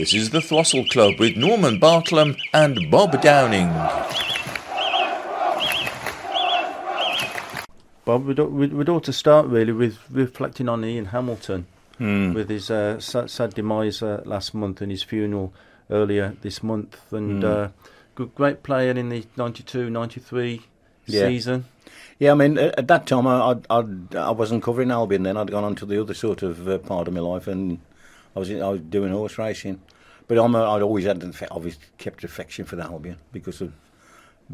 This is the Throstle Club with Norman Bartlam and Bob Downing. Bob, we'd, we'd, we'd ought to start really with reflecting on Ian Hamilton Hmm. with his uh, sad, sad demise uh, last month and his funeral earlier this month. And Hmm. uh, good, great player in the 92 93 Yeah. season. Yeah, I mean, at, at that time, I, I'd, I'd, I wasn't covering Albion then. I'd gone on to the other sort of uh, part of my life, and I was I was doing horse racing. But I'm a, I'd always had, obviously, kept affection for the Albion because of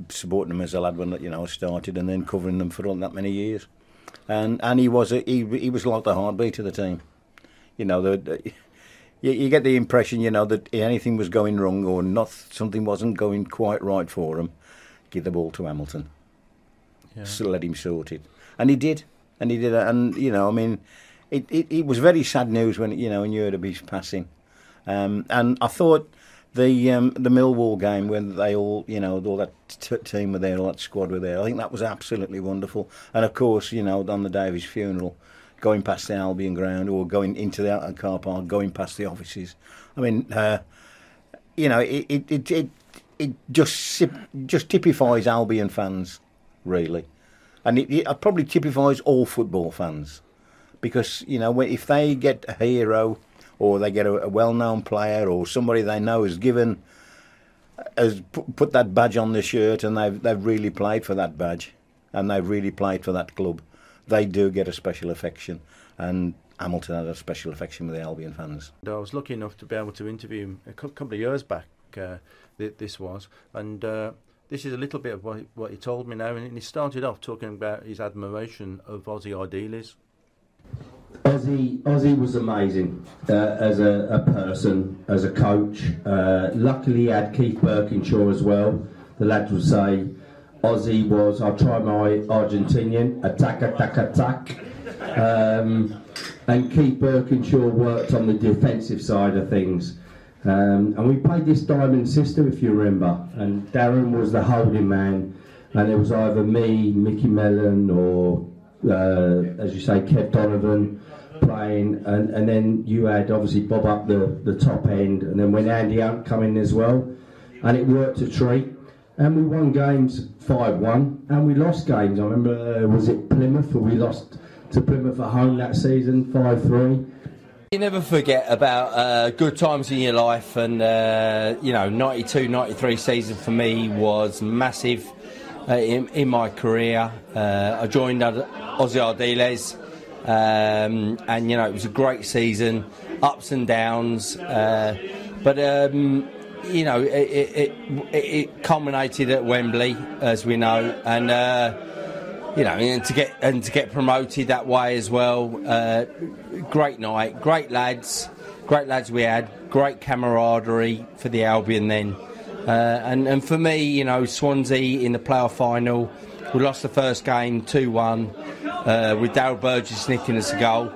supporting them as a lad when you know I started, and then covering them for all that many years. And and he was a, he he was like the heartbeat of the team. You know, the, the, you, you get the impression, you know, that anything was going wrong or not, something wasn't going quite right for him. Give the ball to Hamilton Yeah. so let him sort it. And he did. And he did. And, you know, I mean, it, it, it was very sad news when, you know, when you heard of his passing. Um, and I thought the um, the Millwall game when they all, you know, all that t- team were there, all that squad were there, I think that was absolutely wonderful. And, of course, you know, on the day of his funeral, going past the Albion ground or going into the outer car park, going past the offices. I mean, uh, you know, it it it it, it just just typifies Albion fans, really, and it, it probably typifies all football fans, because you know if they get a hero or they get a, a well-known player or somebody they know has given has put, that badge on the shirt and they've they've really played for that badge and they've really played for that club, they do get a special affection, and Hamilton had a special affection with the Albion fans. I was lucky enough to be able to interview him a couple of years back. Uh, th- this was, and uh, this is a little bit of what he, what he told me now. And he started off talking about his admiration of Ossie Ardiles. Ossie, Ossie was amazing uh, as a, a person, as a coach. Uh, luckily, he had Keith Burkinshaw as well. The lads would say, Ossie was, I'll try my Argentinian, attack, attack, attack. Um, and Keith Burkinshaw worked on the defensive side of things. Um, and we played this diamond system, if you remember. And Darren was the holding man. And it was either me, Micky Mellon, or uh, as you say, Kev Donovan playing, and, and then you had obviously Bob up the, the top end, and then when Andy Hunt come in as well, and it worked a treat. And we won games 5 1, and we lost games. I remember, uh, was it Plymouth, or we lost to Plymouth at home that season 5 3. You never forget about uh, good times in your life, and uh, you know, 92 93 season for me was massive in, in my career. Uh, I joined Ossie Ardiles, um, and you know, it was a great season, ups and downs, uh, but um, you know, it, it, it, it culminated at Wembley, as we know, and. Uh, you know, and to get and to get promoted that way as well. Uh, great night, great lads, great lads we had, great camaraderie for the Albion then. Uh, and and for me, you know, Swansea in the playoff final, we lost the first game two one uh, with Daryl Burgess nicking us a goal.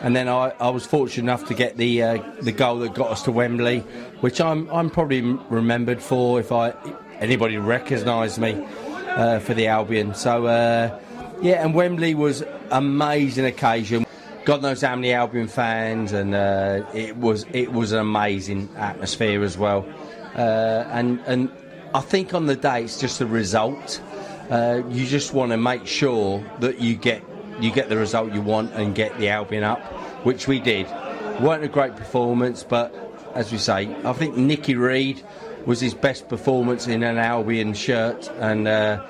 And then I, I was fortunate enough to get the uh, the goal that got us to Wembley, which I'm I'm probably remembered for if I anybody recognised me uh, for the Albion. So uh, yeah, and Wembley was amazing occasion. God knows how many Albion fans, and uh, it was it was an amazing atmosphere as well. Uh, and and I think on the day it's just a result. Uh, you just want to make sure that you get you get the result you want and get the Albion up, which we did. weren't a great performance, but as we say, I think Nicky Reid was his best performance in an Albion shirt, and uh,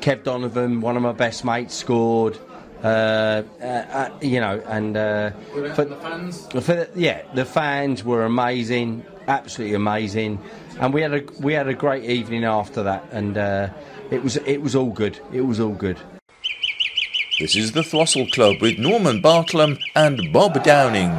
Kev Donovan, one of my best mates, scored. Uh, uh, uh, you know, and uh, for, the fans, for the, yeah, the fans were amazing, absolutely amazing, and we had a we had a great evening after that, and uh, it was it was all good. It was all good. This is the Throstle Club with Norman Bartlam and Bob Downing.